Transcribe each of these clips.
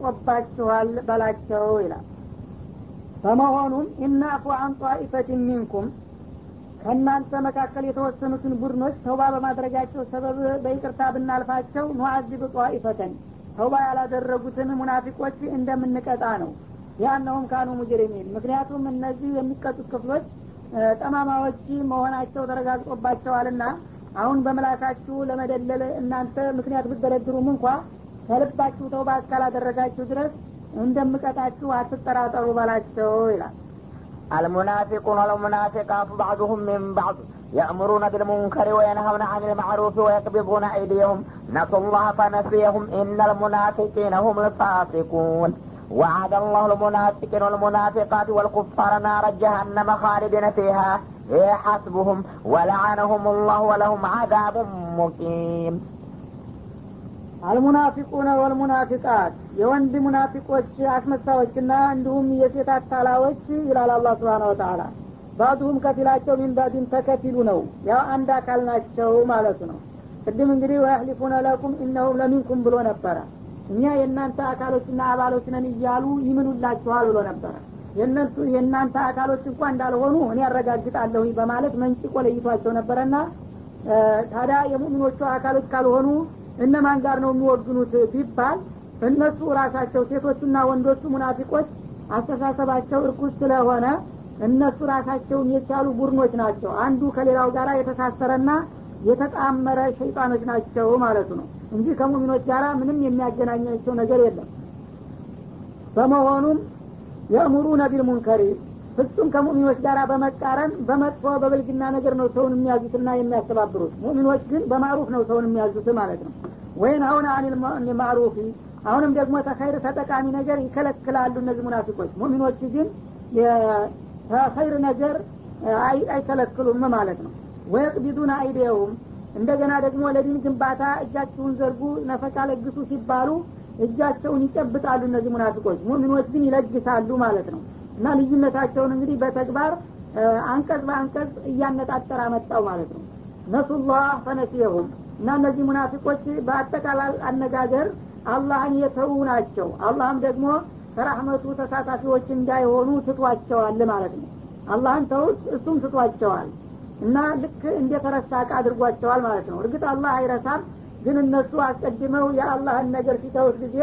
ጦባችኋል በላቸው ይላል። በመሆኑም ኢናፉ አን ጣኢፈትን ሚንኩም ከእናንተ መካከል የተወሰኑትን ቡድኖች ተውባ በማድረጋቸው ሰበብ በይቅርታ ብናልፋቸው ኑአዚብ ጣኢፈተን ተውባ ያላደረጉትን ሙናፊቆች እንደምንቀጣ ነው። ያነሁም ካኑ ሙጅሪሚን ምክንያቱም እነዚህ የሚቀጡት ክፍሎች ጠማማዎች መሆናቸው ተረጋግጦባቸዋልና አሁን በምላሳችሁ ለመደለል እናንተ ምክንያት ብደረድሩም እንኳ ከልባችሁ ተውባ እስካላደረጋችሁ ድረስ እንደምቀጣችሁ አትጠራጠሩ በላቸው ይላል المنافقون والمنافقات بعضهم من بعض يأمرون بالمنكر وينهون عن المعروف ويقبضون أيديهم نسوا الله فنسيهم إن المنافقين هم الفاسقون وعد الله المنافقين والمنافقات والكفار نار جهنم خالدين فيها هي حسبهم ولعنهم الله ولهم عذاب مقيم አልሙናፊቁነ ወልሙናፊቃት የወንድ ሙናፊቆች አስመሳዮችና እንዲሁም የሴት አታላዎች ይላል አላ ስብሓን ወተላ ባዱሁም ከፊላቸው ሚንባዲን ተከፊሉ ነው። ያው አንድ አካል ናቸው ማለቱ ነው። ቅድም እንግዲህ ወያህሊፉነ ለኩም እነሁም ለሚንኩም ብሎ ነበረ። እኛ የእናንተ አካሎችና አባሎች ነን እያሉ ይምኑላችኋል ብሎ ነበረ። የእነሱ የእናንተ አካሎች እንኳ እንዳልሆኑ እኔ ያረጋግጣለሁ በማለት መንጭቆ ለይቷቸው ነበረና ታዲያ የሙእሚኖቹ አካሎች ካልሆኑ እነማን ጋር ነው የሚወግኑት ቢባል እነሱ ራሳቸው ሴቶቹና ወንዶቹ ሙናፊቆች አስተሳሰባቸው እርኩስ ስለሆነ እነሱ ራሳቸውን የቻሉ ቡድኖች ናቸው። አንዱ ከሌላው ጋር የተሳሰረና የተጣመረ ሸይጣኖች ናቸው ማለቱ ነው እንጂ ከሙሚኖች ጋር ምንም የሚያገናኛቸው ነገር የለም። በመሆኑም የእሙሩነ ቢልሙንከሪ ፍጹም ከሙሚኖች ጋር በመቃረን በመጥፎ በብልግና ነገር ነው ሰውን የሚያዙትና የሚያስተባብሩት። ሙሚኖች ግን በማሩፍ ነው ሰውን የሚያዙት ማለት ነው ወይን አሁን አን ማሩፊ አሁንም ደግሞ ተኸይር ተጠቃሚ ነገር ይከለክላሉ እነዚህ ሙናፊቆች። ሙሚኖች ግን ተኸይር ነገር አይከለክሉም ማለት ነው። ወየቅቢዱን አይዲየውም እንደገና ደግሞ ለዲን ግንባታ እጃችሁን ዘርጉ ነፈቃ ለግሱ ሲባሉ እጃቸውን ይጨብጣሉ እነዚህ ሙናፊቆች። ሙሚኖች ግን ይለግሳሉ ማለት ነው። እና ልዩነታቸውን እንግዲህ በተግባር አንቀጽ በአንቀጽ እያነጣጠር አመጣው ማለት ነው። ነሱላህ ፈነሲየሁም እና እነዚህ ሙናፊቆች በአጠቃላይ አነጋገር አላህን የተዉ ናቸው። አላህም ደግሞ ከራህመቱ ተሳታፊዎች እንዳይሆኑ ትቷቸዋል ማለት ነው። አላህን ተውት እሱም ትቷቸዋል እና ልክ እንደተረሳ እቃ አድርጓቸዋል ማለት ነው። እርግጥ አላህ አይረሳም ግን እነሱ አስቀድመው የአላህን ነገር ሲተውት ጊዜ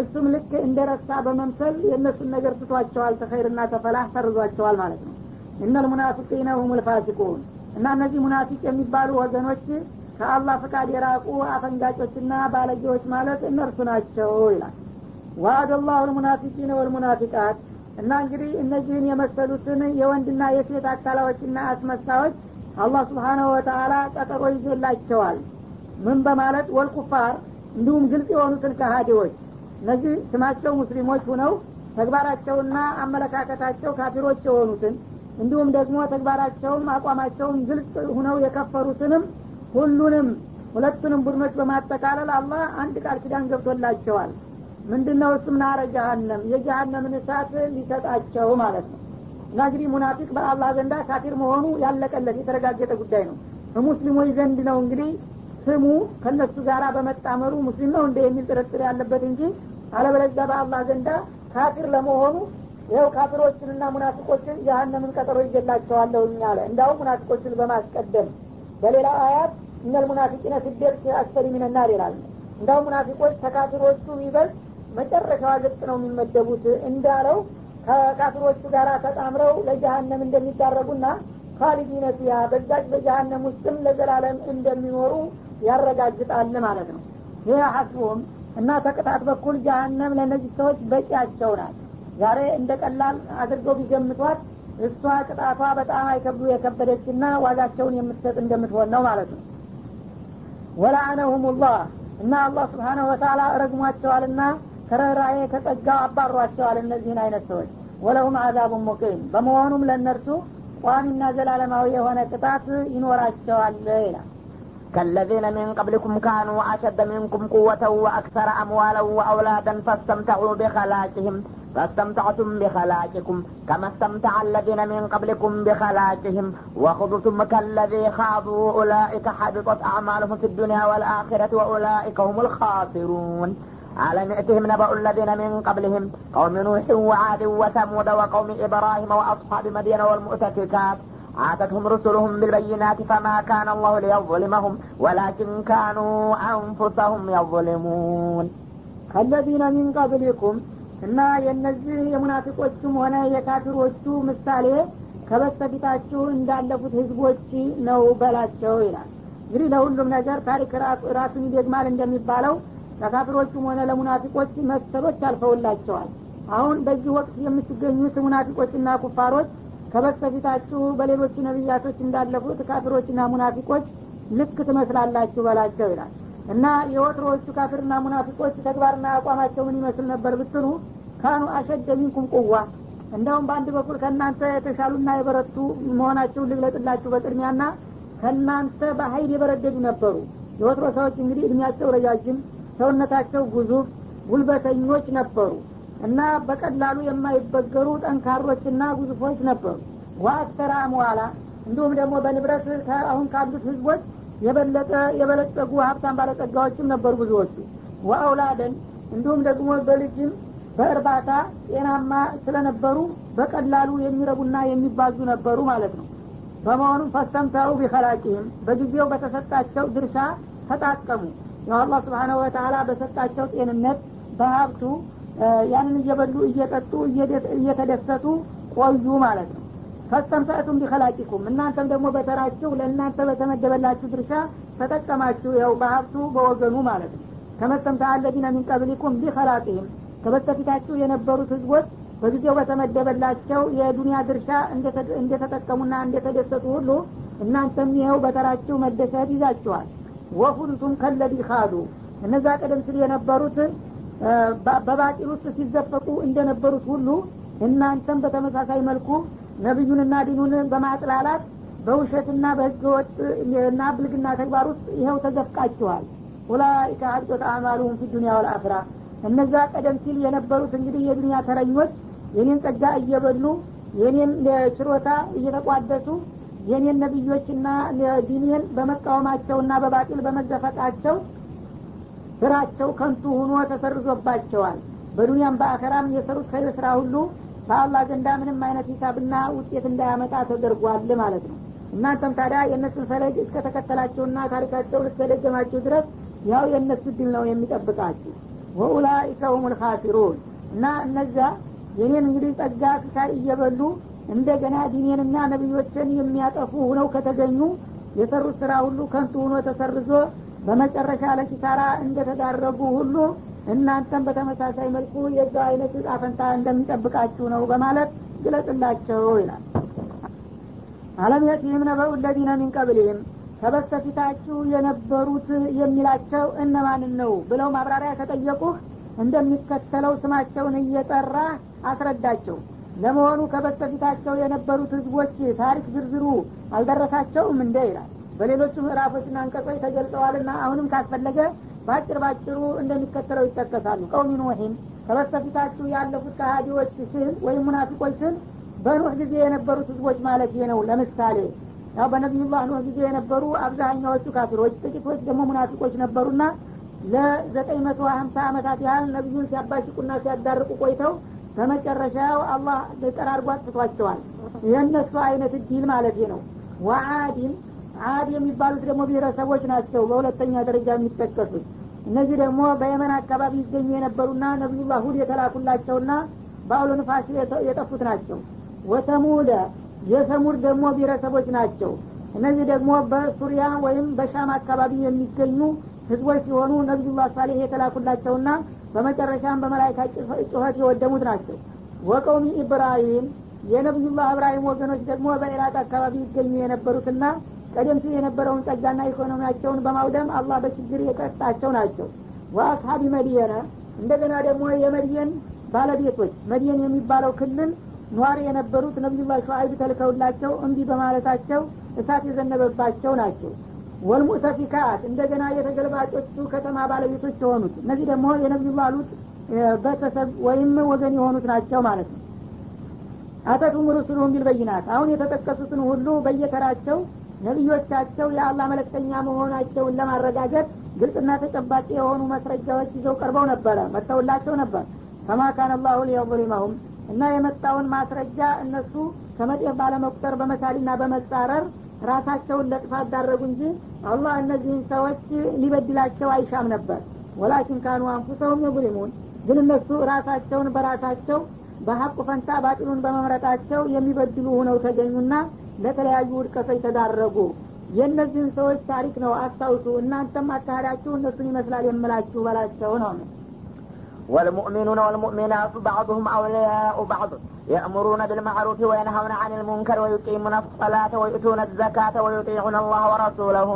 እሱም ልክ እንደረሳ በመምሰል የእነሱን ነገር ትቷቸዋል ተኸይርና ተፈላህ ሰርዟቸዋል ማለት ነው። እነል ሙናፊቂነ ሁም ልፋሲቁን እና እነዚህ ሙናፊቅ የሚባሉ ወገኖች ከአላህ ፍቃድ የራቁ አፈንጋጮችና ባለጌዎች ማለት እነርሱ ናቸው ይላል። ዋአደ ላሁ ልሙናፊቂን ወልሙናፊቃት። እና እንግዲህ እነዚህን የመሰሉትን የወንድና የሴት አካላዎችና አስመሳዮች አላህ ስብሓናሁ ወተአላ ቀጠሮ ይዞላቸዋል። ምን በማለት? ወልኩፋር እንዲሁም ግልጽ የሆኑትን ከሃዲዎች። እነዚህ ስማቸው ሙስሊሞች ሁነው ተግባራቸውና አመለካከታቸው ካፊሮች የሆኑትን እንዲሁም ደግሞ ተግባራቸውም አቋማቸውም ግልጽ ሁነው የከፈሩትንም ሁሉንም ሁለቱንም ቡድኖች በማጠቃለል አላህ አንድ ቃል ኪዳን ገብቶላቸዋል። ምንድነው? እሱም ናረ ጀሀነም የጀሀነምን እሳት ሊሰጣቸው ማለት ነው። እና እንግዲህ ሙናፊቅ በአላህ ዘንዳ ካፊር መሆኑ ያለቀለት የተረጋገጠ ጉዳይ ነው። በሙስሊሞች ዘንድ ነው እንግዲህ ስሙ ከነሱ ጋር በመጣመሩ ሙስሊም ነው እንደ የሚል ጥርጥር ያለበት እንጂ አለበለዚያ በአላህ ዘንዳ ካፊር ለመሆኑ ይኸው ካፊሮችንና ሙናፊቆችን ጀሀነምን ቀጠሮ ይገላቸዋለሁ አለ። እንዳሁም ሙናፊቆችን በማስቀደም በሌላ አያት እነል ሙናፊቂነ ፊደርክ አስፈሪ ሚነናር ይላል እንዳሁም ሙናፊቆች ከካፊሮቹ ይበልጥ መጨረሻዋ ገጽ ነው የሚመደቡት እንዳለው ከካፊሮቹ ጋር ተጣምረው ለጀሀነም እንደሚዳረጉና ካሊዲነ ፊያ በዛች በጀሀነም ውስጥም ለዘላለም እንደሚኖሩ ያረጋግጣል ማለት ነው። ይህ ሀስቡም እና ተቅጣት በኩል ጀሀነም ለእነዚህ ሰዎች በቂያቸው ናት። ዛሬ እንደ ቀላል አድርገው ቢገምቷት እሷ ቅጣቷ በጣም አይከብዱ የከበደችና ዋጋቸውን የምትሰጥ እንደምትሆን ነው ማለት ነው ወላአነሁም ላህ እና አላህ ስብሓነሁ ወተላ ረግሟቸዋልና ከረራዬ ከጸጋው አባሯቸዋል እነዚህን አይነት ሰዎች ወለሁም አዛቡን ሙቂም በመሆኑም ለእነርሱ ቋሚና ዘላለማዊ የሆነ ቅጣት ይኖራቸዋል ይላል كالذين من قبلكم كانوا أشد منكم قوة وأكثر أموالا وأولادا فاستمتعوا بخلاقهم فاستمتعتم بخلاقكم كما استمتع الذين من قبلكم بخلاقهم وخضتم كالذي خاضوا. أولئك حبطت أعمالهم في الدنيا والآخرة وأولئك هم الخاسرون. ألم يأتهم نبأ الذين من قبلهم؟ قوم نوح وعاد وثمود وقوم إبراهيم وأصحاب مدينة والمؤتفكات. عاتتهم رسلهم بالبينات فما كان الله ليظلمهم ولكن كانوا أنفسهم يظلمون. الذين من قبلكم እና የእነዚህ የሙናፊቆቹም ሆነ የካፊሮቹ ምሳሌ ከበስተፊታችሁ እንዳለፉት ህዝቦች ነው በላቸው ይላል። እንግዲህ ለሁሉም ነገር ታሪክ ራሱን ይደግማል እንደሚባለው ለካፊሮቹም ሆነ ለሙናፊቆች መሰሎች አልፈውላቸዋል። አሁን በዚህ ወቅት የምትገኙት ሙናፊቆችና ኩፋሮች ከበስተፊታችሁ በሌሎቹ ነቢያቶች እንዳለፉት ካፊሮችና ሙናፊቆች ልክ ትመስላላችሁ በላቸው ይላል እና የወትሮዎቹ ካፊርና ሙናፊቆች ተግባርና አቋማቸው ምን ይመስል ነበር ብትሉ ካኑ አሸደ ሚንኩም ቁዋ። እንደውም በአንድ በኩል ከእናንተ የተሻሉና የበረቱ መሆናቸውን ልግለጥላችሁ በቅድሚያና ከእናንተ በሀይል የበረደዱ ነበሩ። የወትሮ ሰዎች እንግዲህ እድሜያቸው ረጃጅም ሰውነታቸው ጉዙፍ ጉልበተኞች ነበሩ እና በቀላሉ የማይበገሩ ጠንካሮችና ጉዙፎች ነበሩ። ዋአክተራ አምዋላ እንዲሁም ደግሞ በንብረት አሁን ካሉት ህዝቦች የበለጠ የበለጸጉ ሀብታም ባለጸጋዎችም ነበሩ ብዙዎቹ። ወአውላደን እንዲሁም ደግሞ በልጅም በእርባታ ጤናማ ስለነበሩ በቀላሉ የሚረቡና የሚባዙ ነበሩ ማለት ነው። በመሆኑም ፈስተምተሩ ቢኸላቂህም በጊዜው በተሰጣቸው ድርሻ ተጣቀሙ። ያው አላህ ስብሓነሁ ወተላ በሰጣቸው ጤንነት በሀብቱ ያንን እየበሉ እየጠጡ እየተደሰቱ ቆዩ ማለት ነው ፈስተምተእቱም ቢኸላቂኩም። እናንተም ደግሞ በተራችሁ ለእናንተ በተመደበላችሁ ድርሻ ተጠቀማችሁ። ያው በሀብቱ በወገኑ ማለት ነው። ከመስተምታ አለዚነ ሚን ቀብሊኩም ቢኸላቂህም ከበስተፊታችሁ የነበሩት ህዝቦች በጊዜው በተመደበላቸው የዱንያ ድርሻ እንደተጠቀሙና እንደተደሰቱ ሁሉ እናንተም ይኸው በተራችሁ መደሰት ይዛችኋል። ወኩንቱም ከለዲ ካዱ እነዛ ቀደም ሲል የነበሩት በባጢል ውስጥ ሲዘፈቁ እንደነበሩት ሁሉ እናንተም በተመሳሳይ መልኩ ነቢዩንና ዲኑን በማጥላላት በውሸትና በህገ ወጥ እና ብልግና ተግባር ውስጥ ይኸው ተዘፍቃችኋል። ኡላይከ ሀቢጦት አዕማሉሁም ፊ ዱኒያ ወልአኽራ እነዛ ቀደም ሲል የነበሩት እንግዲህ የዱንያ ተረኞች የኔን ጸጋ እየበሉ የኔን ችሮታ እየተቋደሱ የኔን ነቢዮችና ዲኔን በመቃወማቸውና በባጢል በመዘፈቃቸው ስራቸው ከንቱ ሁኖ ተሰርዞባቸዋል። በዱንያም በአኸራም የሰሩት ኸይር ስራ ሁሉ በአላህ ዘንዳ ምንም አይነት ሂሳብና ውጤት እንዳያመጣ ተደርጓል ማለት ነው። እናንተም ታዲያ የእነሱን ፈለግ እስከተከተላቸውና ታሪካቸውን እስከደገማችሁ ድረስ ያው የእነሱ ድል ነው የሚጠብቃችሁ። ወኡላኢከ ሁም ልካፊሩን እና እነዚያ የኔን እንግዲህ ጸጋ ክሳይ እየበሉ እንደገና ዲኔንና ነቢዮችን የሚያጠፉ ሁነው ከተገኙ የሰሩት ስራ ሁሉ ከንቱ ሁኖ ተሰርዞ በመጨረሻ ለኪሳራ እንደተዳረጉ ሁሉ እናንተም በተመሳሳይ መልኩ የዛ አይነት እጣ ፈንታ እንደሚጠብቃችሁ ነው በማለት ግለጽላቸው ይላል። አለም የቲህም ነበሩ ለዚነ ሚን ቀብልህም ከበስተፊታችሁ የነበሩት የሚላቸው እነማንን ነው ብለው ማብራሪያ ከጠየቁህ እንደሚከተለው ስማቸውን እየጠራ አስረዳቸው። ለመሆኑ ከበስተፊታቸው የነበሩት ህዝቦች ታሪክ ዝርዝሩ አልደረሳቸውም እንደ ይላል። በሌሎቹ ምዕራፎችና አንቀጾች ተገልጸዋልና አሁንም ካስፈለገ በአጭር ባጭሩ እንደሚከተለው ይጠቀሳሉ። ቀውሚ ኑሒን ከበስተፊታችሁ ያለፉት ከሃዲዎች ስል ወይም ሙናፊቆች ስል በኑህ ጊዜ የነበሩት ህዝቦች ማለት ነው። ለምሳሌ ያው በነቢዩላህ ኑህ ጊዜ የነበሩ አብዛኛዎቹ ካፊሮች ጥቂቶች ደግሞ ሙናፊቆች ነበሩና ለዘጠኝ መቶ ሀምሳ አመታት ያህል ነቢዩን ሲያባሽቁና ሲያዳርቁ ቆይተው በመጨረሻው አላህ ጠራርጎ አጥፍቷቸዋል። የእነሱ አይነት እድል ማለት ነው። ወአዲን አድ የሚባሉት ደግሞ ብሔረሰቦች ናቸው በሁለተኛ ደረጃ የሚጠቀሱት። እነዚህ ደግሞ በየመን አካባቢ ይገኙ የነበሩና ነቢዩላህ ሁድ የተላኩላቸውና በአውሎ ንፋስ የጠፉት ናቸው። ወተሙደ የሰሙድ ደግሞ ብሔረሰቦች ናቸው። እነዚህ ደግሞ በሱሪያ ወይም በሻም አካባቢ የሚገኙ ህዝቦች ሲሆኑ ነቢዩላህ ሳሌህ የተላኩላቸውና በመጨረሻም በመላይካ ጩኸት የወደሙት ናቸው። ወቀውሚ ኢብራሂም የነቢዩላህ እብራሂም ወገኖች ደግሞ በኢራቅ አካባቢ ይገኙ የነበሩትና ቀደም ሲል የነበረውን ጸጋና ኢኮኖሚያቸውን በማውደም አላህ በችግር የቀጣቸው ናቸው። ወአስሀቢ መድየነ እንደገና ደግሞ የመድየን ባለቤቶች መድየን የሚባለው ክልል ኗሪ የነበሩት ነቢዩላህ ሸዓይብ ተልከውላቸው እምቢ በማለታቸው እሳት የዘነበባቸው ናቸው። ወልሙእተፊካት እንደገና የተገልባጮቹ ከተማ ባለቤቶች የሆኑት እነዚህ ደግሞ የነቢዩላህ ሉጥ ቤተሰብ ወይም ወገን የሆኑት ናቸው ማለት ነው። አተቱም ሩሱሉሁም ቢልበይናት አሁን የተጠቀሱትን ሁሉ በየተራቸው ነቢዮቻቸው የአላህ መለክተኛ መሆናቸውን ለማረጋገጥ ግልጽና ተጨባጭ የሆኑ መስረጃዎች ይዘው ቀርበው ነበረ መጥተውላቸው ነበር። ከማ ካን አላሁ ሊየظሊመሁም እና የመጣውን ማስረጃ እነሱ ከመጤፍ ባለመቁጠር በመሳሊና በመጻረር ራሳቸውን ለጥፋት ዳረጉ እንጂ አላህ እነዚህን ሰዎች ሊበድላቸው አይሻም ነበር። ወላኪን ካኑ አንፉሰሁም የظሊሙን ግን እነሱ ራሳቸውን በራሳቸው በሀቁ ፈንታ ባጢሉን በመምረጣቸው የሚበድሉ ሁነው ተገኙና ለተለያዩ ውድቀቶች ተዳረጉ የእነዚህን ሰዎች ታሪክ ነው አስታውሱ እናንተም አካሄዳችሁ እነሱን ይመስላል የምላችሁ በላቸው ነው والمؤمنون والمؤمنات بعضهم أولياء بعض يأمرون بالمعروف وينهون عن المنكر ويقيمون الصلاة ويؤتون الزكاة ويطيعون الله ورسوله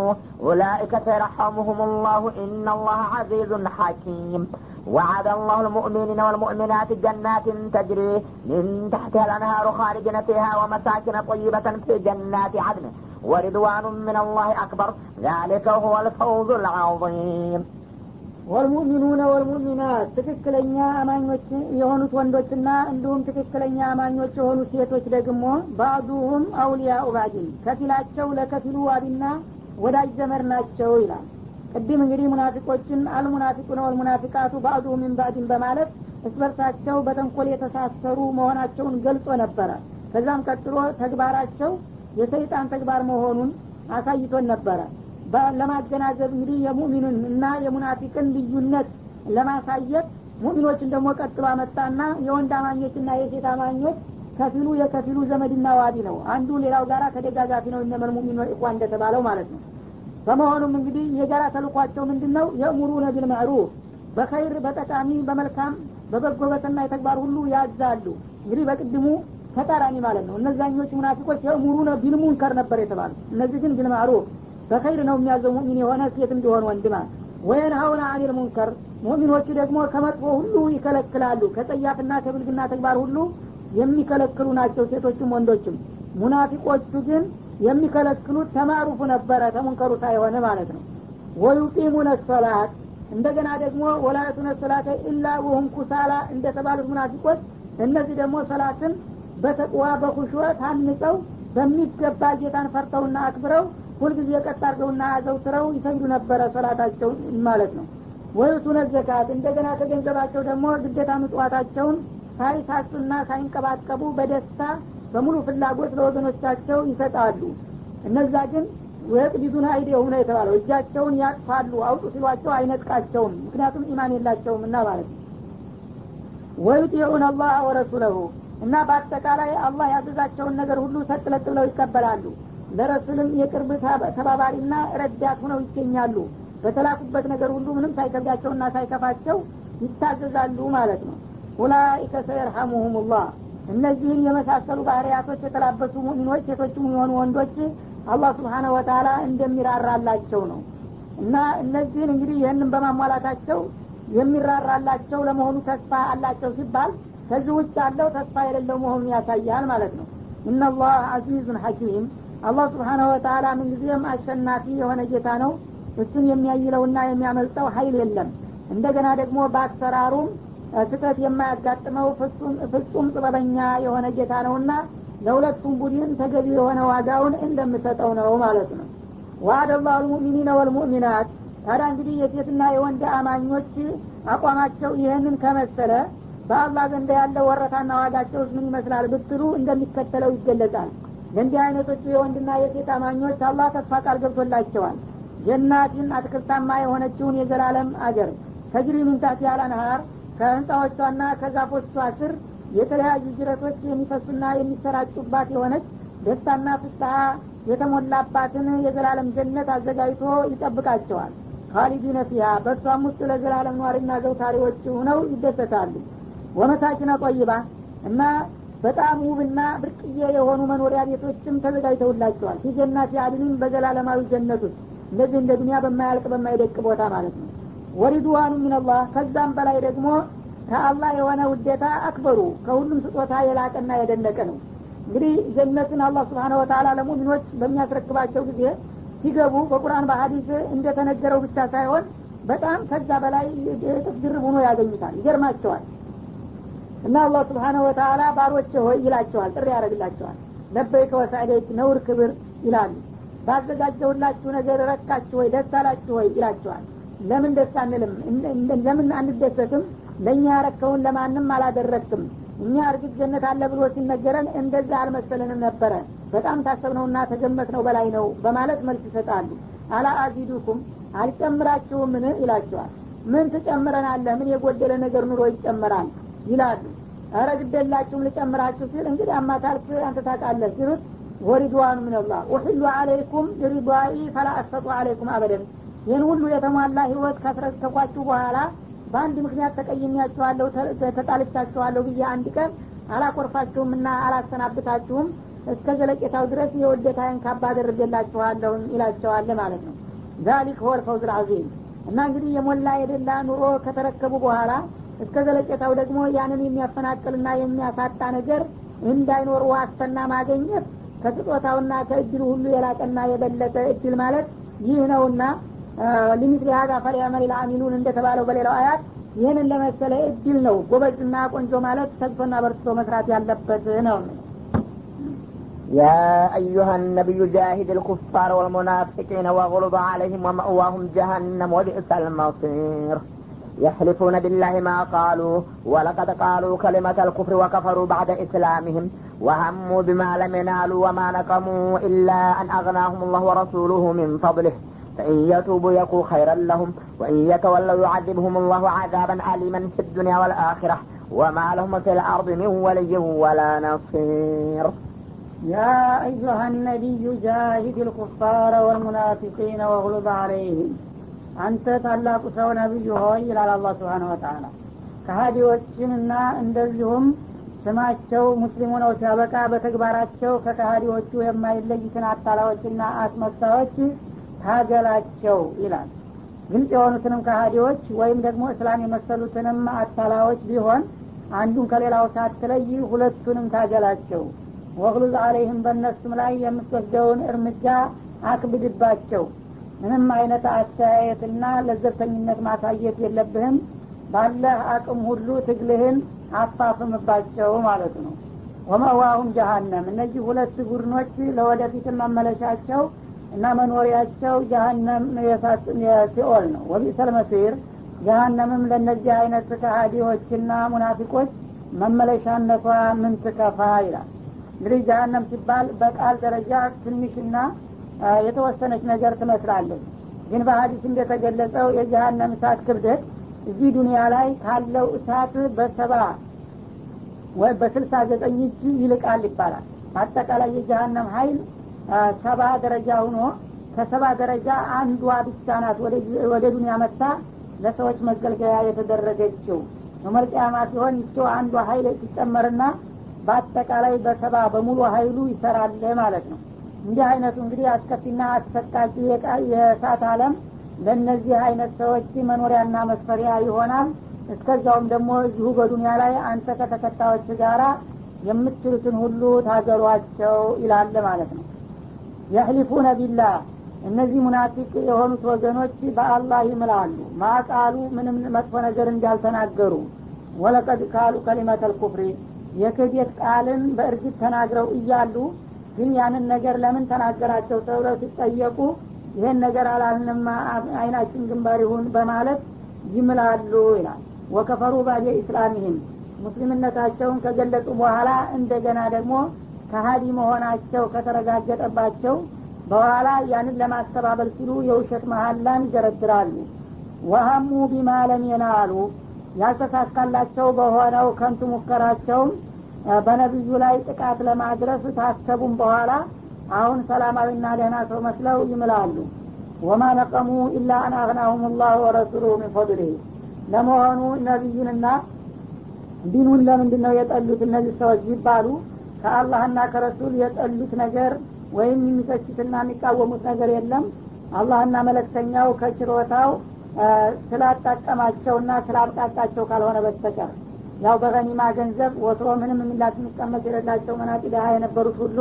أولئك سيرحمهم الله إن الله عزيز حكيم وعد الله المؤمنين والمؤمنات جنات تجري من تحتها الأنهار خالدين فيها ومساكن طيبة في جنات عدن ورضوان من الله أكبر ذلك هو الفوز العظيم ወልሙእሚኑነ ወልሙእሚናት ትክክለኛ አማኞች የሆኑት ወንዶችና እንዲሁም ትክክለኛ አማኞች የሆኑት ሴቶች ደግሞ ባዕዱሁም አውሊያኡ ባዕድን ከፊላቸው ለከፊሉ ዋቢና ወዳጅ ዘመድ ናቸው ይላል ቅድም እንግዲህ ሙናፊቆችን አልሙናፊቁነ ወልሙናፊቃቱ ባዕዱሁም ሚን በማለት እስበርሳቸው በተንኮል የተሳሰሩ መሆናቸውን ገልጾ ነበረ። ከዛም ቀጥሎ ተግባራቸው የሰይጣን ተግባር መሆኑን አሳይቶን ነበረ። ለማገናዘብ እንግዲህ የሙእሚኑን እና የሙናፊቅን ልዩነት ለማሳየት ሙእሚኖችን ደግሞ ቀጥሎ አመጣና የወንድ አማኞችና የሴት አማኞች ከፊሉ የከፊሉ ዘመድና ዋቢ ነው። አንዱ ሌላው ጋራ ተደጋጋፊ ነው። እነመል ወኢኳ እንደተባለው ማለት ነው በመሆኑም እንግዲህ የጋራ ተልኳቸው ምንድን ነው የእሙሩነ ቢልማዕሩፍ በኸይር በጠቃሚ በመልካም በበጎ በሰናይ ተግባር ሁሉ ያዛሉ። እንግዲህ በቅድሙ ተቃራኒ ማለት ነው። እነዛኞች ሙናፊቆች يأمرون بالمنكر ነበር የተባሉ እነዚህ ግን بالمعروف በ خير ነው የሚያዘው ሙእሚን የሆነ ሴት እንዲሆን ወንድማ። وينهون عن المنكر። ሙእሚኖቹ ደግሞ ከመጥፎ ሁሉ ይከለክላሉ። ከጸያፍና ከብልግና ተግባር ሁሉ የሚከለክሉ ናቸው ሴቶችም ወንዶችም። ሙናፊቆቹ ግን የሚከለክሉት ተማሩፉ ነበረ ተሙንከሩ ሳይሆነ ማለት ነው። ወዩቂሙነ ሰላት እንደገና ደግሞ ወላየቱነ ሰላተ ኢላ ወሁም ኩሳላ እንደተባሉት ሙናፊቆች እነዚህ ደግሞ ሰላትን በተቅዋ በኩሽወ ታንጸው በሚገባ ጌታን ፈርተውና አክብረው ሁልጊዜ ቀጥ አድርገውና አዘውትረው ይሰግዱ ነበረ ሰላታቸው ማለት ነው። ወይቱነ ዘካት እንደገና ከገንዘባቸው ደግሞ ግዴታ ምጽዋታቸውን ሳይሳሱና ሳይንቀባቀቡ በደስታ በሙሉ ፍላጎት ለወገኖቻቸው ይሰጣሉ። እነዛ ግን ወየቅቢዱን አይዲየሁም ነው የተባለው እጃቸውን ያጥፋሉ አውጡ ሲሏቸው አይነጥቃቸውም ምክንያቱም ኢማን የላቸውም እና ማለት ነው። ወዩጢዑን አላህ ወረሱለሁ እና በአጠቃላይ አላህ ያዘዛቸውን ነገር ሁሉ ሰጥለጥ ብለው ይቀበላሉ። ለረሱልም የቅርብ ተባባሪና ረዳት ሁነው ይገኛሉ። በተላኩበት ነገር ሁሉ ምንም ሳይከብዳቸውና ሳይከፋቸው ይታዘዛሉ ማለት ነው። ኡላኢከ ሰየርሐሙሁም ላህ እነዚህን የመሳሰሉ ባህርያቶች የተላበሱ ሙሚኖች ሴቶችም የሆኑ ወንዶች አላህ ስብሓነ ወተላ እንደሚራራላቸው ነው። እና እነዚህን እንግዲህ ይህንን በማሟላታቸው የሚራራላቸው ለመሆኑ ተስፋ አላቸው ሲባል ከዚህ ውጭ ያለው ተስፋ የሌለው መሆኑን ያሳያል ማለት ነው። ኢነላህ አዚዙን ሐኪም አላህ ስብሓነሁ ወተላ ምንጊዜም አሸናፊ የሆነ ጌታ ነው። እሱን የሚያይለውና የሚያመልጠው ሀይል የለም። እንደገና ደግሞ በአሰራሩም ስህተት የማያጋጥመው ፍጹም ጥበበኛ የሆነ ጌታ ነውና ለሁለቱም ቡድን ተገቢ የሆነ ዋጋውን እንደምሰጠው ነው ማለት ነው። ዋአደ ላሁ ልሙእሚኒነ ወልሙእሚናት። ታዲያ እንግዲህ የሴትና የወንድ አማኞች አቋማቸው ይህንን ከመሰለ በአላህ ዘንድ ያለ ወረታና ዋጋቸውስ ምን ይመስላል ብትሉ እንደሚከተለው ይገለጻል። ለእንዲህ አይነቶቹ የወንድና የሴት አማኞች አላህ ተስፋ ቃል ገብቶላቸዋል። ጀናትን አትክልታማ የሆነችውን የዘላለም አገር ተጅሪ ሚንታት ያለንሃር ከህንፃዎቿና ከዛፎቿ ስር የተለያዩ ጅረቶች የሚፈሱና የሚሰራጩባት የሆነች ደስታና ፍስሀ የተሞላባትን የዘላለም ጀነት አዘጋጅቶ ይጠብቃቸዋል። ካሊዲነ ፊሃ በእሷም ውስጥ ለዘላለም ኗሪና ዘውታሪዎች ሁነው ይደሰታሉ። ወመሳኪነ ጠይባ እና በጣም ውብና ብርቅዬ የሆኑ መኖሪያ ቤቶችም ተዘጋጅተውላቸዋል። ፊጀናት አድንን በዘላለማዊ ጀነት ውስጥ እንደዚህ እንደ ዱኒያ በማያልቅ በማይደቅ ቦታ ማለት ነው ወሪድዋኑ ሚንላህ ከዛም በላይ ደግሞ ከአላህ የሆነ ውዴታ አክበሩ። ከሁሉም ስጦታ የላቀና የደነቀ ነው። እንግዲህ ጀነትን አላህ ስብሓነ ወተላ ለሙሚኖች በሚያስረክባቸው ጊዜ ሲገቡ በቁርአን በሀዲስ እንደተነገረው ብቻ ሳይሆን በጣም ከዛ በላይ እጥፍ ድርብ ሆኖ ያገኙታል። ይገርማቸዋል። እና አላህ ስብሓነ ወተላ ባሮች ሆይ ይላቸዋል ጥሪ ያደረግላቸዋል ለበይከ ወሳይደች ነውር ክብር ይላሉ። ባዘጋጀሁላችሁ ነገር ረካችሁ ወይ ደስ አላችሁ ወይ ይላቸዋል ለምን ደስ አንልም? ለምን አንደሰትም? ለእኛ ያረከውን ለማንም አላደረግክም እኛ እርግጥ ጀነት አለ ብሎ ሲነገረን እንደዛ አልመሰለንም ነበረ። በጣም ታሰብነውና ተገመትነው በላይ ነው በማለት መልስ ይሰጣሉ። አላ አዚዱኩም አልጨምራችሁምን? ይላቸዋል። ምን ትጨምረናለህ? ምን የጎደለ ነገር ኑሮ ይጨመራል ይላሉ። አረ ግደላችሁም ልጨምራችሁ ሲል እንግዲህ አማታልክ አንተ ታውቃለህ ሲሉት ወሪድዋኑ ምንላህ ውሕሉ አለይኩም ሪድዋኢ ፈላ አስተጡ አለይኩም አበደን ይህን ሁሉ የተሟላ ህይወት ካስረከኳችሁ በኋላ በአንድ ምክንያት ተቀይሜያችኋለሁ ተጣልቻችኋለሁ ብዬ አንድ ቀን አላኮርፋችሁም እና አላሰናብታችሁም። እስከ ዘለቄታው ድረስ የውደታዬን ካባ አደርገላችኋለሁ ይላቸዋል ማለት ነው። ዛሊክ ሆል ፈውዝ ልዓዚም እና እንግዲህ የሞላ የደላ ኑሮ ከተረከቡ በኋላ እስከ ዘለቄታው ደግሞ ያንን የሚያፈናቅልና የሚያሳጣ ነገር እንዳይኖር ዋስተና ማገኘት ከስጦታውና ከእድሉ ሁሉ የላቀና የበለጠ እድል ማለት ይህ ነውና ሊሚትሊ ሀዛ ፈሊያመል ልአሚሉን እንደተባለው በሌላው አያት ይህንን ለመሰለ እድል ነው ጎበዝና ቆንጆ ማለት ተግቶና በርትቶ መስራት ያለበት ነው يا أيها النبي جاهد الكفار والمنافقين واغلظ عليهم ومأواهم جهنم وبئس المصير يحلفون بالله ما قالوا ولقد قالوا كلمة الكفر وكفروا بعد إسلامهم وهموا بما لم ينالوا وما نقموا إلا أن أغناهم الله ورسوله من فضله فإن يتوبوا يكو خيرا لهم وإن يتولوا يعذبهم الله عذابا أليما في الدنيا والآخرة وما لهم في الأرض من ولي ولا نصير يا أيها النبي جاهد الكفار والمنافقين واغلظ عليهم አንተ ታላቁ ሰው ነቢይ ሆይ ይላል አላ ስብሓን ወተላ ከሀዲዎችንና እንደዚሁም ስማቸው ሙስሊሙ ነው ሲያበቃ በተግባራቸው ከከሀዲዎቹ የማይለዩትን አታላዎችና አስመሳዮች ታገላቸው ይላል። ግልጽ የሆኑትንም ከሀዲዎች ወይም ደግሞ እስላም የመሰሉትንም አታላዎች ቢሆን አንዱን ከሌላው ሳትለይ ሁለቱንም ታገላቸው። ወግሉዝ አለይህም በእነሱም ላይ የምትወስደውን እርምጃ አክብድባቸው። ምንም አይነት አስተያየትና ለዘብተኝነት ማሳየት የለብህም። ባለህ አቅም ሁሉ ትግልህን አፋፍምባቸው ማለት ነው። ወመዋሁም ጀሀነም እነዚህ ሁለት ቡድኖች ለወደፊት መመለሻቸው እና መኖሪያቸው ጀሀነም የሲኦል ነው። ወቢሰል መሲር ጀሀነምም ለእነዚህ አይነት ከሃዲዎችና ሙናፊቆች መመለሻነቷ ምን ትከፋ ይላል። እንግዲህ ጀሀነም ሲባል በቃል ደረጃ ትንሽና የተወሰነች ነገር ትመስላለች። ግን በሀዲስ እንደተገለጸው የጀሀነም እሳት ክብደት እዚህ ዱኒያ ላይ ካለው እሳት በሰባ ወይ በስልሳ ዘጠኝ እጅ ይልቃል ይባላል። አጠቃላይ የጀሀነም ሀይል ሰባ ደረጃ ሁኖ ከሰባ ደረጃ አንዷ ብቻ ናት ወደ ዱኒያ መጥታ ለሰዎች መገልገያ የተደረገችው። በመልቅያማ ሲሆን ይቸው አንዷ ሀይል ሲጨመርና በአጠቃላይ በሰባ በሙሉ ሀይሉ ይሰራል ማለት ነው። እንዲህ አይነቱ እንግዲህ አስከፊና አሰቃቂ የእሳት አለም ለእነዚህ አይነት ሰዎች መኖሪያና መስፈሪያ ይሆናል። እስከዛውም ደግሞ እዚሁ በዱኒያ ላይ አንተ ከተከታዮች ጋራ የምትችሉትን ሁሉ ታገሯቸው ይላል ማለት ነው የሕሊፉነ ቢላህ። እነዚህ ሙናፊቅ የሆኑት ወገኖች በአላህ ይምላሉ። ማቃሉ ምንም መጥፎ ነገር እንዳልተናገሩ። ወለቀድ ካሉ ከሊመተል ኩፍሪ። የክህደት ቃልን በእርግጥ ተናግረው እያሉ ግን ያንን ነገር ለምን ተናገራቸው ተብለው ሲጠየቁ ይሄን ነገር አላልንማ አይናችን ግንባር ይሁን በማለት ይምላሉ ይላል። ወከፈሩ ባደ ኢስላሚህም ሙስሊምነታቸውን ከገለጹ በኋላ እንደገና ደግሞ ከሀዲ መሆናቸው ከተረጋገጠባቸው በኋላ ያንን ለማስተባበል ሲሉ የውሸት መሀላን ይደረድራሉ ወሀሙ ቢማ ለም የናሉ ያልተሳካላቸው በሆነው ከንቱ ሙከራቸውም በነቢዩ ላይ ጥቃት ለማድረስ ታሰቡም በኋላ አሁን ሰላማዊና ደህና ሰው መስለው ይምላሉ። ወማ ነቀሙ ኢላ አን አግናሁም ላሁ ወረሱሉሁ ሚን ፈድሊህ ለመሆኑ ነቢዩንና ዲኑን ለምንድን ነው የጠሉት እነዚህ ሰዎች ቢባሉ ከአላህና ከረሱል የጠሉት ነገር ወይም የሚተችትና የሚቃወሙት ነገር የለም። አላህና መለክተኛው ከችሮታው ስላጣቀማቸውና ስላብቃቃቸው ካልሆነ በስተቀር ያው በገኒማ ገንዘብ ወትሮ ምንም የሚላት የሚቀመጥ የሌላቸው መናጢ ድሀ የነበሩት ሁሉ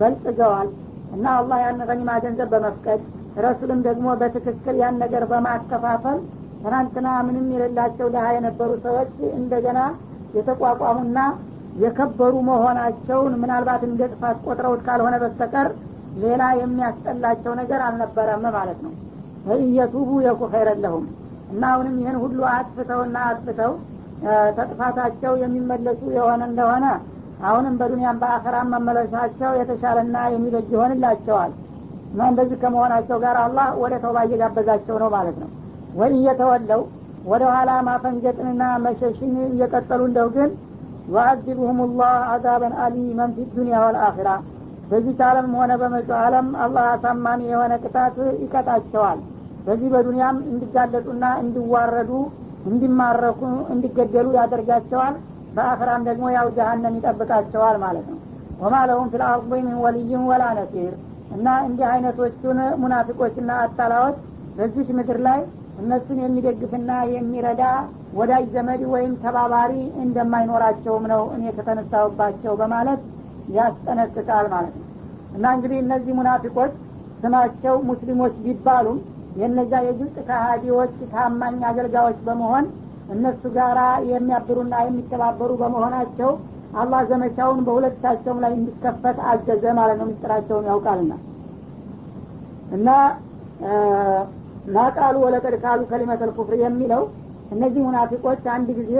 በልጽገዋል። እና አላህ ያን ገኒማ ገንዘብ በመፍቀድ ረሱልም ደግሞ በትክክል ያን ነገር በማከፋፈል ትናንትና ምንም የሌላቸው ድሀ የነበሩ ሰዎች እንደገና የተቋቋሙና የከበሩ መሆናቸውን ምናልባት እንደ ጥፋት ቆጥረውት ካልሆነ በስተቀር ሌላ የሚያስጠላቸው ነገር አልነበረም ማለት ነው። እየቱቡ የኩ ኸይረለሁም እና አሁንም ይህን ሁሉ አጥፍተውና አጥፍተው ተጥፋታቸው የሚመለሱ የሆነ እንደሆነ አሁንም በዱንያም በአኸራም መመለሳቸው የተሻለና የሚበጅ ይሆንላቸዋል። እና እንደዚህ ከመሆናቸው ጋር አላህ ወደ ተውባ እየጋበዛቸው ነው ማለት ነው። ወይ እየተወለው ወደ ኋላ ማፈንገጥንና መሸሽን እየቀጠሉ እንደው ግን ዩአዚብሁም ላህ አዛበን አሊመን ፊ ዱኒያ ወልአኺራ በዚህ ዓለም ሆነ በመጪው ዓለም አላህ አሳማሚ የሆነ ቅጣት ይቀጣቸዋል። በዚህ በዱንያም እንዲጋለጡና እንዲዋረዱ እንዲማረኩ እንዲገደሉ ያደርጋቸዋል። በአኽራም ደግሞ ያው ጀሀነም ይጠብቃቸዋል ማለት ነው። ወማ ለሁም ፊ ልአርض ምን ወልይም ወላ ነሲር። እና እንዲህ አይነቶቹን ሙናፊቆችና አታላዎች በዚች ምድር ላይ እነሱን የሚደግፍና የሚረዳ ወዳጅ ዘመድ ወይም ተባባሪ እንደማይኖራቸውም ነው እኔ ከተነሳሁባቸው በማለት ያስጠነቅቃል ማለት ነው። እና እንግዲህ እነዚህ ሙናፊቆች ስማቸው ሙስሊሞች ቢባሉም የነዛ የግልጽ ከሃዲዎች ታማኝ አገልጋዮች በመሆን እነሱ ጋር የሚያብሩና የሚተባበሩ በመሆናቸው አላህ ዘመቻውን በሁለታቸውም ላይ እንዲከፈት አዘዘ ማለት ነው። ምስጢራቸውን ያውቃልና እና ናቃሉ ወለቀድ ካሉ ከሊመተል ኩፍር የሚለው እነዚህ ሙናፊቆች አንድ ጊዜ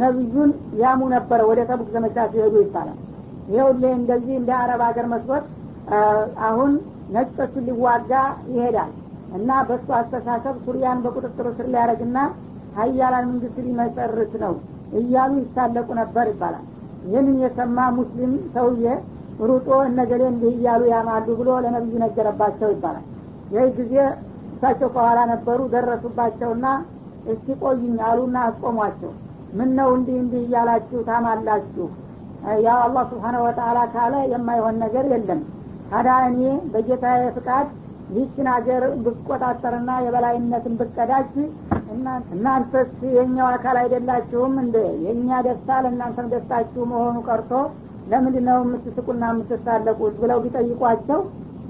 ነቢዩን ያሙ ነበረ ወደ ተቡክ ዘመቻ ሲሄዱ ይባላል። ይኸውልህ እንደዚህ እንደ አረብ ሀገር መስሎት አሁን ነጮቹን ሊዋጋ ይሄዳል እና በእሱ አስተሳሰብ ሱሪያን በቁጥጥሩ ስር ሊያደረግና ሀያላን መንግስት ሊመሰርት ነው እያሉ ይሳለቁ ነበር ይባላል። ይህንን የሰማ ሙስሊም ሰውዬ ሩጦ እነገሌ እንዲህ እያሉ ያማሉ ብሎ ለነቢዩ ነገረባቸው ይባላል። ይህ ጊዜ እሳቸው ከኋላ ነበሩ ደረሱባቸውና እስቲ ቆዩኝ አሉና አስቆሟቸው። ምን ነው እንዲህ እንዲህ እያላችሁ ታማላችሁ? ያው አላህ ስብሓነሁ ወተአላ ካለ የማይሆን ነገር የለም። ታዲያ እኔ በጌታዬ ፍቃድ ይህችን ሀገር ብቆጣጠርና የበላይነትን ብቀዳጅ እናንተስ የኛው አካል አይደላችሁም እንደ የእኛ ደስታ ለእናንተም ደስታችሁ መሆኑ ቀርቶ ለምንድን ነው የምትስቁና የምትሳለቁት ብለው ቢጠይቋቸው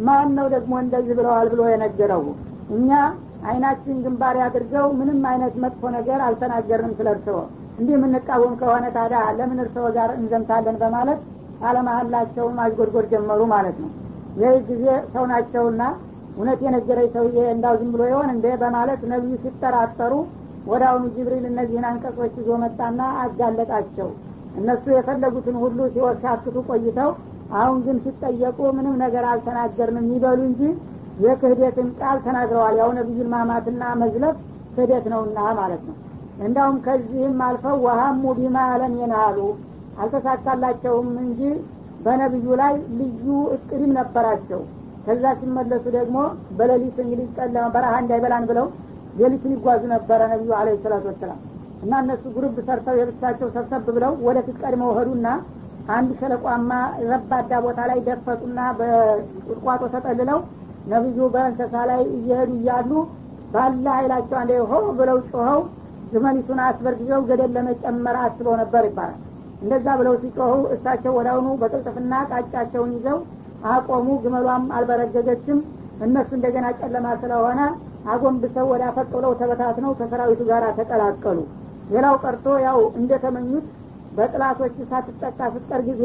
ማን ነው ደግሞ እንደዚህ ብለዋል ብሎ የነገረው እኛ አይናችን ግንባር አድርገው ምንም አይነት መጥፎ ነገር አልተናገርንም ስለ እርስዎ እንዲህ የምንቃወም ከሆነ ታዲያ ለምን እርስዎ ጋር እንዘምታለን በማለት አለመሀላቸውን ማዝጎድጎድ ጀመሩ ማለት ነው። ይህ ጊዜ ሰው ናቸውና እውነት የነገረኝ ሰውዬ እንዳው ዝም ብሎ ይሆን እንደ በማለት ነቢዩ ሲጠራጠሩ ወደ አሁኑ ጅብሪል እነዚህን አንቀጾች ይዞ መጣና አጋለጣቸው። እነሱ የፈለጉትን ሁሉ ሲወሻክቱ ቆይተው አሁን ግን ሲጠየቁ ምንም ነገር አልተናገርንም ይበሉ እንጂ የክህደትን ቃል ተናግረዋል። ያው ነቢዩን ማማትና መዝለፍ ክህደት ነውና ማለት ነው። እንዳውም ከዚህም አልፈው ወሀሙ ቢማ ለም የናሉ አልተሳካላቸውም እንጂ በነቢዩ ላይ ልዩ እቅድም ነበራቸው። ከዛ ሲመለሱ ደግሞ በሌሊት እንግዲህ ጨለማ በረሃ እንዳይበላን ብለው ሌሊቱን ይጓዙ ነበረ ነቢዩ አለ ሰላቱ ወሰላም። እና እነሱ ጉርብ ሰርተው የብቻቸው ሰብሰብ ብለው ወደፊት ቀድመው ሄዱና አንድ ሸለቋማ ረባዳ ቦታ ላይ ደፈጡና በቁጥቋጦ ተጠልለው ነቢዩ በእንሰሳ ላይ እየሄዱ እያሉ ባለ ኃይላቸው አንደ ሆ ብለው ጮኸው ግመሊቱን አስበርግዘው ገደል ለመጨመር አስበው ነበር ይባላል። እንደዛ ብለው ሲጮሁ እሳቸው ወዳውኑ በቅልጥፍና ቃጫቸውን ይዘው አቆሙ ግመሏም አልበረገገችም። እነሱ እንደገና ጨለማ ስለሆነ አጎንብሰው ወደ አፈጥ ብለው ተበታትነው ከሰራዊቱ ጋር ተቀላቀሉ። ሌላው ቀርቶ ያው እንደተመኙት በጥላቶች ሳትጠቃ ስትቀር ጊዜ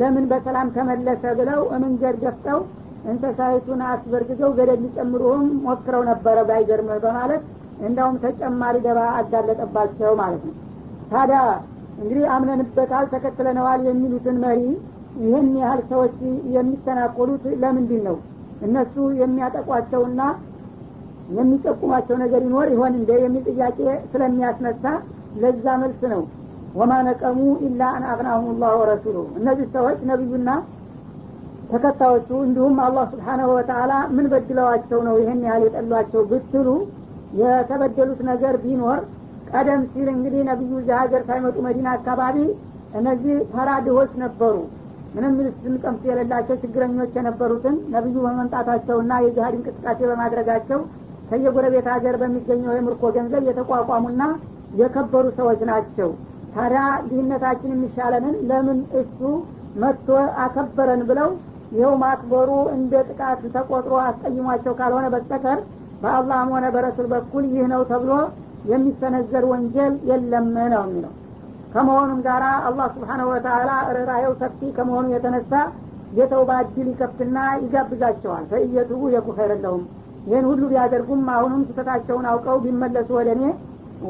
ለምን በሰላም ተመለሰ ብለው መንገድ ገፍተው እንሰሳይቱን አስበርግዘው ገደል ሊጨምሩም ሞክረው ነበረ ባይገርም በማለት እንዳውም ተጨማሪ ደባ አጋለጠባቸው ማለት ነው። ታዲያ እንግዲህ አምነንበታል ተከትለነዋል የሚሉትን መሪ ይህን ያህል ሰዎች የሚተናኮሉት ለምንድን ነው? እነሱ የሚያጠቋቸውና የሚጠቁማቸው ነገር ይኖር ይሆን እንደ የሚል ጥያቄ ስለሚያስነሳ ለዛ መልስ ነው። ወማ ነቀሙ ኢላ አን አቅናሁም ላሁ ወረሱሉ እነዚህ ሰዎች ነቢዩና ተከታዮቹ እንዲሁም አላህ ስብሓናሁ ወተአላ ምን በድለዋቸው ነው ይህን ያህል የጠሏቸው ብትሉ የተበደሉት ነገር ቢኖር ቀደም ሲል እንግዲህ ነቢዩ እዚህ ሀገር ሳይመጡ መዲና አካባቢ እነዚህ ተራ ድሆች ነበሩ። ምንም ስንቀምስ የሌላቸው ችግረኞች የነበሩትን ነቢዩ በመምጣታቸውና የጅሀድ እንቅስቃሴ በማድረጋቸው ከየጎረቤት ሀገር በሚገኘው የምርኮ ገንዘብ የተቋቋሙና የከበሩ ሰዎች ናቸው። ታዲያ ድህነታችን የሚሻለንን ለምን እሱ መጥቶ አከበረን ብለው ይኸው ማክበሩ እንደ ጥቃት ተቆጥሮ አስቀይሟቸው ካልሆነ በስተቀር በአላህም ሆነ በረሱል በኩል ይህ ነው ተብሎ የሚሰነዘር ወንጀል የለም ነው የሚለው። ከመሆኑም ጋር አላህ ስብሓነሁ ወተአላ ርኅራሄው ሰፊ ከመሆኑ የተነሳ የተውባ እድል ይከፍትና ይጋብዛቸዋል። ፈእየቱቡ የኩ ይህን ሁሉ ቢያደርጉም አሁንም ስህተታቸውን አውቀው ቢመለሱ ወደ እኔ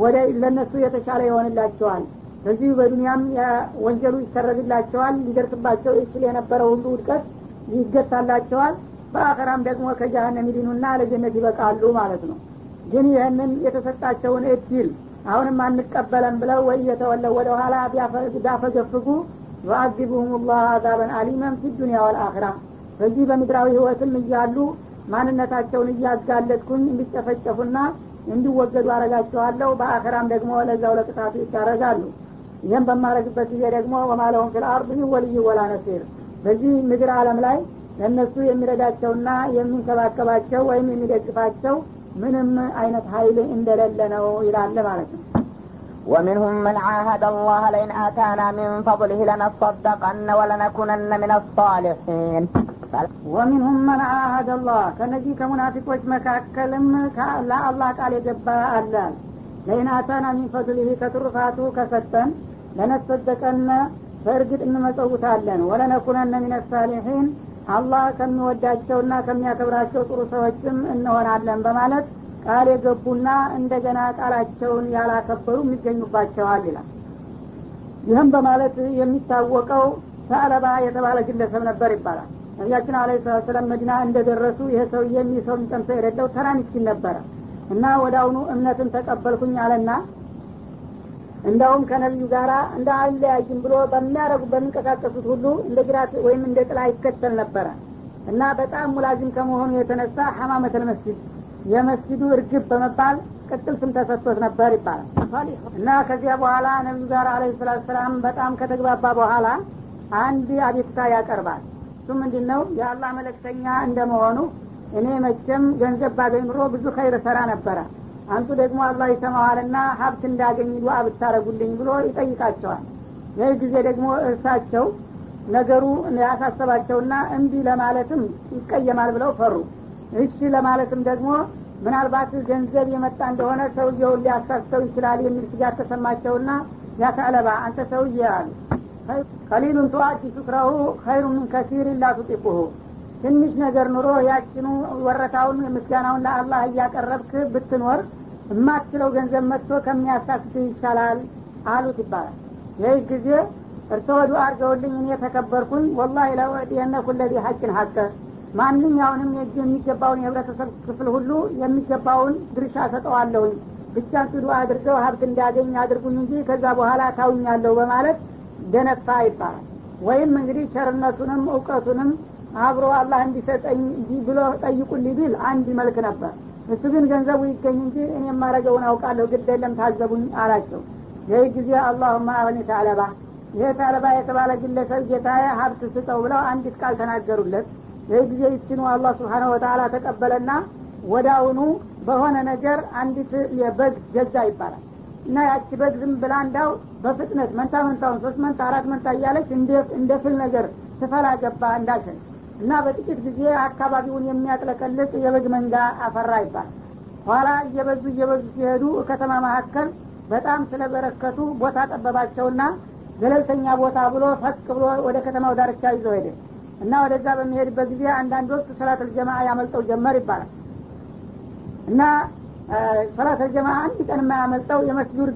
ወደ ለእነሱ የተሻለ ይሆንላቸዋል። በዚሁ በዱንያም ወንጀሉ ይሰረግላቸዋል ሊደርስባቸው ይችል የነበረው ሁሉ ውድቀት ይገታላቸዋል። በአኸራም ደግሞ ከጀሀነም ይድኑና ለጀነት ይበቃሉ ማለት ነው። ግን ይህንን የተሰጣቸውን እድል አሁንም አንቀበለም ብለው وإن يتولوا ወደ ኋላ ቢያፈገፍጉ يعذبهم الله عذابا أليما في الدنيا والآخرة በዚህ በምድራዊ ህይወትም እያሉ ማንነታቸውን እያጋለጥኩኝ እንዲጨፈጨፉና እንዲወገዱ አረጋቸዋለሁ በአኸራም ደግሞ ለዛው ለቅጣቱ ይዳረጋሉ። ይህም በማረግበት ጊዜ ደግሞ وما لهم في الأرض من ولي ولا نصير በዚህ ምድር አለም ላይ ለእነሱ የሚረዳቸውና የሚንከባከባቸው ወይም የሚደግፋቸው ምንም አይነት ሀይል እንደሌለ ነው ይላል ማለት ነው ومنهم من عاهد الله لئن آتانا من فضله لنصدقن ولنكونن من الصالحين ወሚንሁም መን አሀደ አላህ ከነዚህ ከሙናፊቆች መካከልም ለአላህ ቃል የገባ አለ ለኢን አታና ሚን ፈድሊህ ከትሩፋቱ ከሰጠን ለነሰደቀነ በእርግጥ እንመጸውታለን። ወለነኩነነ ሚን ሳሊሒን አላህ ከሚወዳቸውና ከሚያከብራቸው ጥሩ ሰዎችም እንሆናለን በማለት ቃል የገቡና እንደገና ቃላቸውን ያላከበሩ የሚገኙባቸዋል ይላል። ይህም በማለት የሚታወቀው ሰለባ የተባለ ግለሰብ ነበር ይባላል። ነቢያችን አለ ሰላም መዲና እንደደረሱ የሚህ ሰው የሚጠምሰ የሌለው ተራ ምስኪን ነበረ እና ወደ አሁኑ እምነትን ተቀበልኩኝ አለና እንዳውም ከነቢዩ ጋር እንደ አለያይም ብሎ በሚያደረጉ በሚንቀሳቀሱት ሁሉ እንደ ጅራት ወይም እንደ ጥላ ይከተል ነበረ። እና በጣም ሙላዚም ከመሆኑ የተነሳ ሐማመተል መስጅድ የመስጅዱ እርግብ በመባል ቅጥል ስም ተሰጥቶት ነበር ይባላል። እና ከዚያ በኋላ ነቢዩ ጋር አለ ሰላት ሰላም በጣም ከተግባባ በኋላ አንድ አቤቱታ ያቀርባል። እሱ ምንድን ነው የአላህ መለክተኛ እንደመሆኑ እኔ መቼም ገንዘብ ባገኝ ኑሮ ብዙ ኸይር ሰራ ነበረ አንቱ ደግሞ አላህ ይሰማዋልና ሀብት እንዳገኝ ዱዓ ብታረጉልኝ ብሎ ይጠይቃቸዋል። ይህ ጊዜ ደግሞ እርሳቸው ነገሩ ያሳሰባቸውና እምቢ ለማለትም ይቀየማል ብለው ፈሩ። እሺ ለማለትም ደግሞ ምናልባት ገንዘብ የመጣ እንደሆነ ሰውየውን ሊያሳስተው ይችላል የሚል ስጋት ተሰማቸውና ያተዕለባ አንተ ሰውዬ አሉ። ቀሊሉን ቱአቲ ሹክረሁ ኸይሩ ምን ከሲር ላ ቱጢቁሁ። ትንሽ ነገር ኑሮ ያችኑ ወረታውን ምስጋናውን ለአላህ እያቀረብክ ብትኖር የማትችለው ገንዘብ መጥቶ ከሚያሳስትህ ይሻላል አሉት ይባላል። ይህ ጊዜ እርስዎ ዱዓ አድርገውልኝ እኔ ተከበርኩኝ። ወላሂ ለወዲየነ ኩለዚ ሀቅን ሀቀ ማንኛውንም የእጅ የሚገባውን የህብረተሰብ ክፍል ሁሉ የሚገባውን ድርሻ ሰጠዋለሁኝ። ብቻ ዱዓ አድርገው ሀብት እንዳገኝ አድርጉኝ እንጂ ከዛ በኋላ ታውኛለሁ በማለት ደነፋ ይባላል። ወይም እንግዲህ ቸርነቱንም እውቀቱንም አብሮ አላህ እንዲሰጠኝ ብሎ ጠይቁልኝ ቢል አንድ መልክ ነበር እሱ ግን ገንዘቡ ይገኝ እንጂ እኔ የማረገውን አውቃለሁ ግድ የለም ታዘቡኝ አላቸው። ይህ ጊዜ አላሁማ አሁን ታለባ ይሄ ታለባ የተባለ ግለሰብ ጌታዬ ሀብት ስጠው ብለው አንዲት ቃል ተናገሩለት። ይህ ጊዜ ይችኑ አላህ ስብሓነ ወተላ ተቀበለና አሁኑ በሆነ ነገር አንዲት የበግ ገዛ ይባላል። እና ያቺ በግ ዝም ብላ እንዳው በፍጥነት መንታ መንታውን ሶስት መንታ አራት መንታ እያለች እንደ ፍል ነገር ትፈላ ገባ እንዳሸን እና በጥቂት ጊዜ አካባቢውን የሚያጥለቀልቅ የበግ መንጋ አፈራ ይባላል። ኋላ እየበዙ እየበዙ ሲሄዱ ከተማ መካከል በጣም ስለበረከቱ ቦታ ጠበባቸውና ገለልተኛ ቦታ ብሎ ፈቅ ብሎ ወደ ከተማው ዳርቻ ይዘው ሄደ እና ወደዛ በሚሄድበት ጊዜ አንዳንዶቹ ሰላት አልጀማ ያመልጠው ጀመር ይባላል። እና ሰላት አልጀማ አንድ ቀን የማያመልጠው የመስጁድ